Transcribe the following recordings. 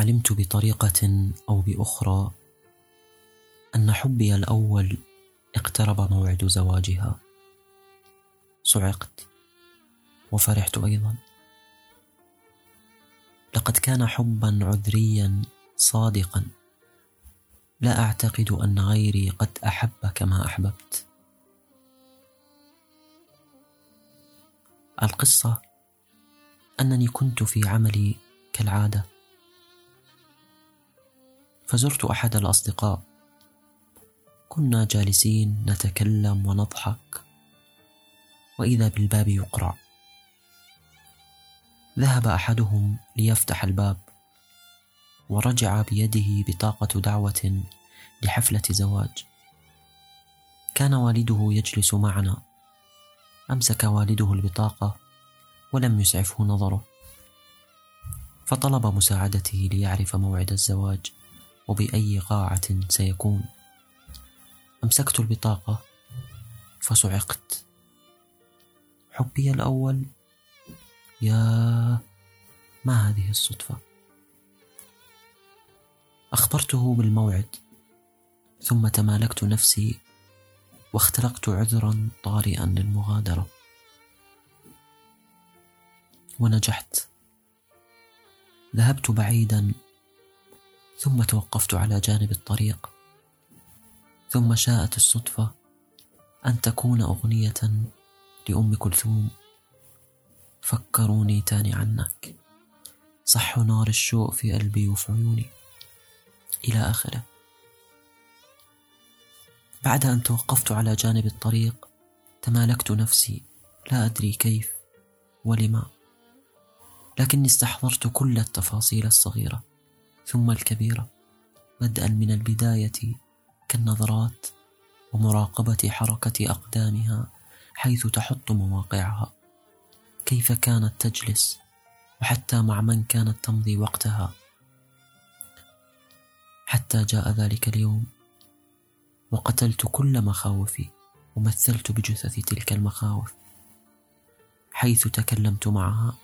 علمت بطريقة أو بأخرى أن حبي الأول اقترب موعد زواجها. صعقت وفرحت أيضا. لقد كان حبا عذريا صادقا. لا أعتقد أن غيري قد أحب كما أحببت. القصة أنني كنت في عملي كالعادة. فزرت أحد الأصدقاء. كنا جالسين نتكلم ونضحك وإذا بالباب يقرع ذهب أحدهم ليفتح الباب ورجع بيده بطاقة دعوة لحفلة زواج. كان والده يجلس معنا. أمسك والده البطاقة ولم يسعفه نظره. فطلب مساعدته ليعرف موعد الزواج. وبأي قاعة سيكون. أمسكت البطاقة فصعقت. حبي الأول. يا ما هذه الصدفة؟ أخبرته بالموعد ثم تمالكت نفسي واختلقت عذرا طارئا للمغادرة. ونجحت. ذهبت بعيدا ثم توقفت على جانب الطريق. ثم شاءت الصدفة أن تكون أغنية لأم كلثوم. فكروني تاني عنك. صح نار الشوق في قلبي وفي عيوني إلى آخره. بعد أن توقفت على جانب الطريق تمالكت نفسي. لا أدري كيف ولما. لكني استحضرت كل التفاصيل الصغيرة. ثم الكبيرة بدءا من البداية كالنظرات ومراقبة حركة أقدامها حيث تحط مواقعها. كيف كانت تجلس؟ وحتى مع من كانت تمضي وقتها؟ حتى جاء ذلك اليوم وقتلت كل مخاوفي ومثلت بجثث تلك المخاوف حيث تكلمت معها.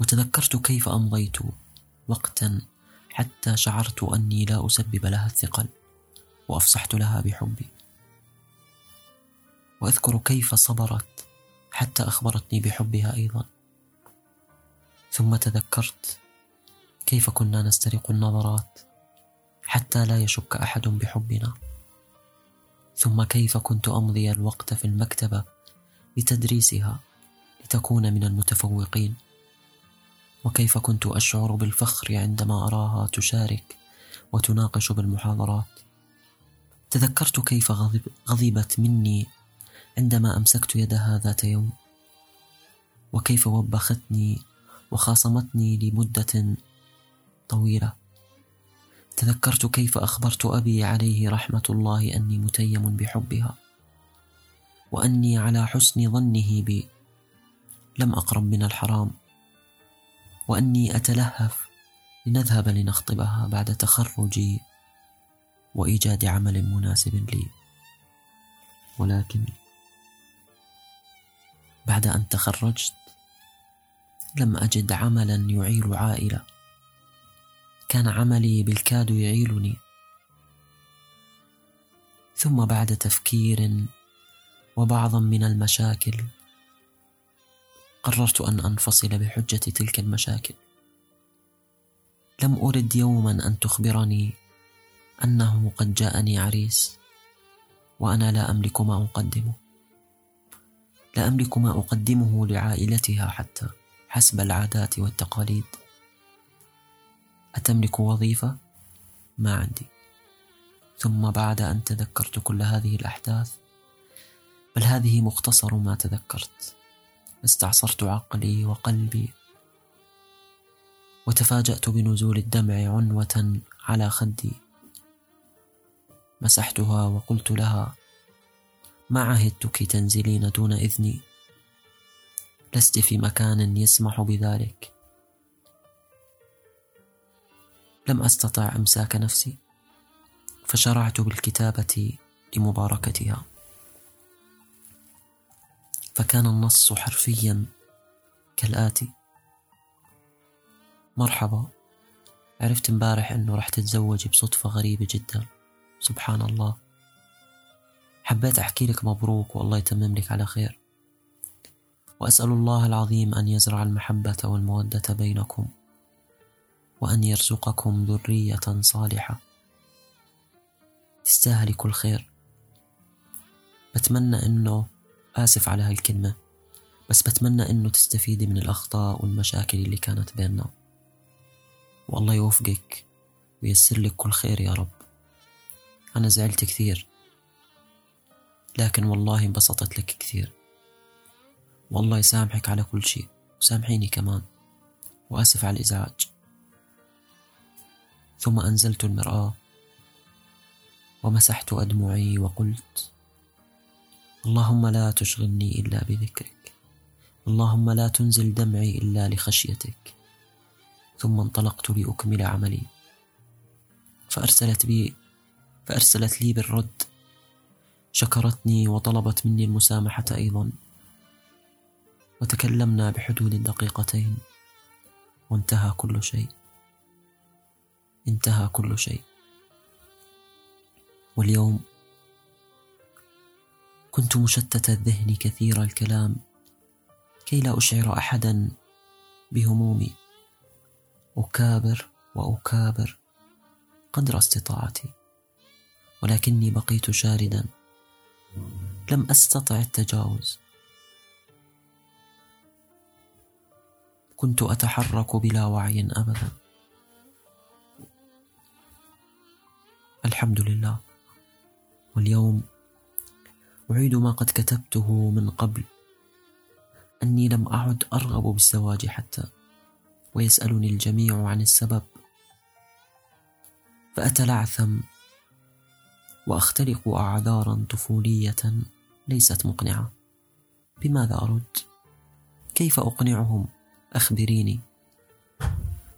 وتذكرت كيف أمضيت وقتا حتى شعرت أني لا أسبب لها الثقل وافصحت لها بحبي. وأذكر كيف صبرت حتى أخبرتني بحبها أيضا. ثم تذكرت كيف كنا نسترق النظرات حتى لا يشك أحد بحبنا. ثم كيف كنت أمضي الوقت في المكتبة لتدريسها لتكون من المتفوقين. وكيف كنت أشعر بالفخر عندما أراها تشارك وتناقش بالمحاضرات؟ تذكرت كيف غضب غضبت مني عندما أمسكت يدها ذات يوم. وكيف وبختني وخاصمتني لمدة طويلة. تذكرت كيف أخبرت أبي عليه رحمة الله أني متيم بحبها. وأني على حسن ظنه بي لم أقرب من الحرام. وأني أتلهف لنذهب لنخطبها بعد تخرجي وإيجاد عمل مناسب لي. ولكن بعد أن تخرجت لم أجد عملا يعيل عائلة. كان عملي بالكاد يعيلني ثم بعد تفكير وبعضا من المشاكل قررت أن أنفصل بحجة تلك المشاكل. لم أرد يوما أن تخبرني أنه قد جاءني عريس وأنا لا أملك ما أقدمه. لا أملك ما أقدمه لعائلتها حتى حسب العادات والتقاليد. أتملك وظيفة؟ ما عندي. ثم بعد أن تذكرت كل هذه الأحداث بل هذه مختصر ما تذكرت. استعصرت عقلي وقلبي وتفاجأت بنزول الدمع عنوة على خدي. مسحتها وقلت لها ما عهدتك تنزلين دون إذني؟ لست في مكان يسمح بذلك. لم أستطع إمساك نفسي فشرعت بالكتابة لمباركتها. فكان النص حرفيا كالآتي. مرحبا. عرفت امبارح إنه رح تتزوجي بصدفة غريبة جدا. سبحان الله. حبيت أحكي لك مبروك والله يتمم لك على خير. وأسأل الله العظيم أن يزرع المحبة والمودة بينكم. وأن يرزقكم ذرية صالحة. تستاهلي كل خير. بتمنى إنه آسف على هالكلمة بس بتمنى إنه تستفيدي من الأخطاء والمشاكل اللي كانت بيننا. والله يوفقك ويسر لك كل خير يا رب. أنا زعلت كثير لكن والله انبسطت لك كثير. والله يسامحك على كل شيء وسامحيني كمان. وآسف على الإزعاج. ثم أنزلت المرآة ومسحت أدمعي وقلت اللهم لا تشغلني إلا بذكرك. اللهم لا تنزل دمعي إلا لخشيتك. ثم انطلقت لأكمل عملي. فأرسلت بي فأرسلت لي بالرد. شكرتني وطلبت مني المسامحة أيضا. وتكلمنا بحدود دقيقتين. وانتهى كل شيء. انتهى كل شيء. واليوم كنت مشتت الذهن كثير الكلام كي لا أشعر أحدا بهمومي. أكابر وأكابر قدر استطاعتي ولكني بقيت شاردا. لم أستطع التجاوز. كنت أتحرك بلا وعي أبدا. الحمد لله. واليوم أعيد ما قد كتبته من قبل. أني لم أعد أرغب بالزواج حتى ويسألني الجميع عن السبب. فأتلعثم وأختلق أعذارا طفولية ليست مقنعة. بماذا أرد؟ كيف أقنعهم؟ أخبريني.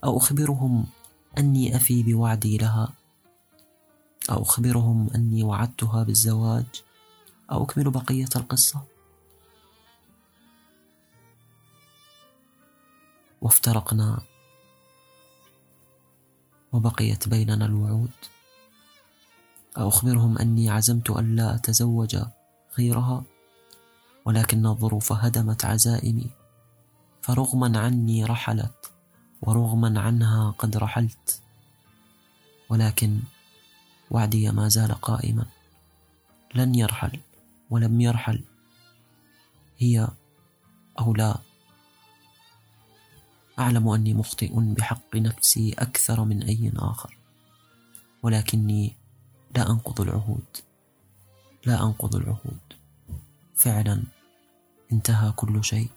أو أخبرهم أني أفي بوعدي لها؟ أو أخبرهم أني وعدتها بالزواج؟ أكمل بقية القصة. وافترقنا وبقيت بيننا الوعود. أخبرهم أني عزمت ألا أتزوج غيرها ولكن الظروف هدمت عزائمي فرغما عني رحلت ورغما عنها قد رحلت ولكن وعدي ما زال قائما لن يرحل. ولم يرحل. هي أو لا. أعلم أني مخطئ بحق نفسي أكثر من أي آخر. ولكني لا أنقض العهود. لا أنقض العهود. فعلا انتهى كل شيء.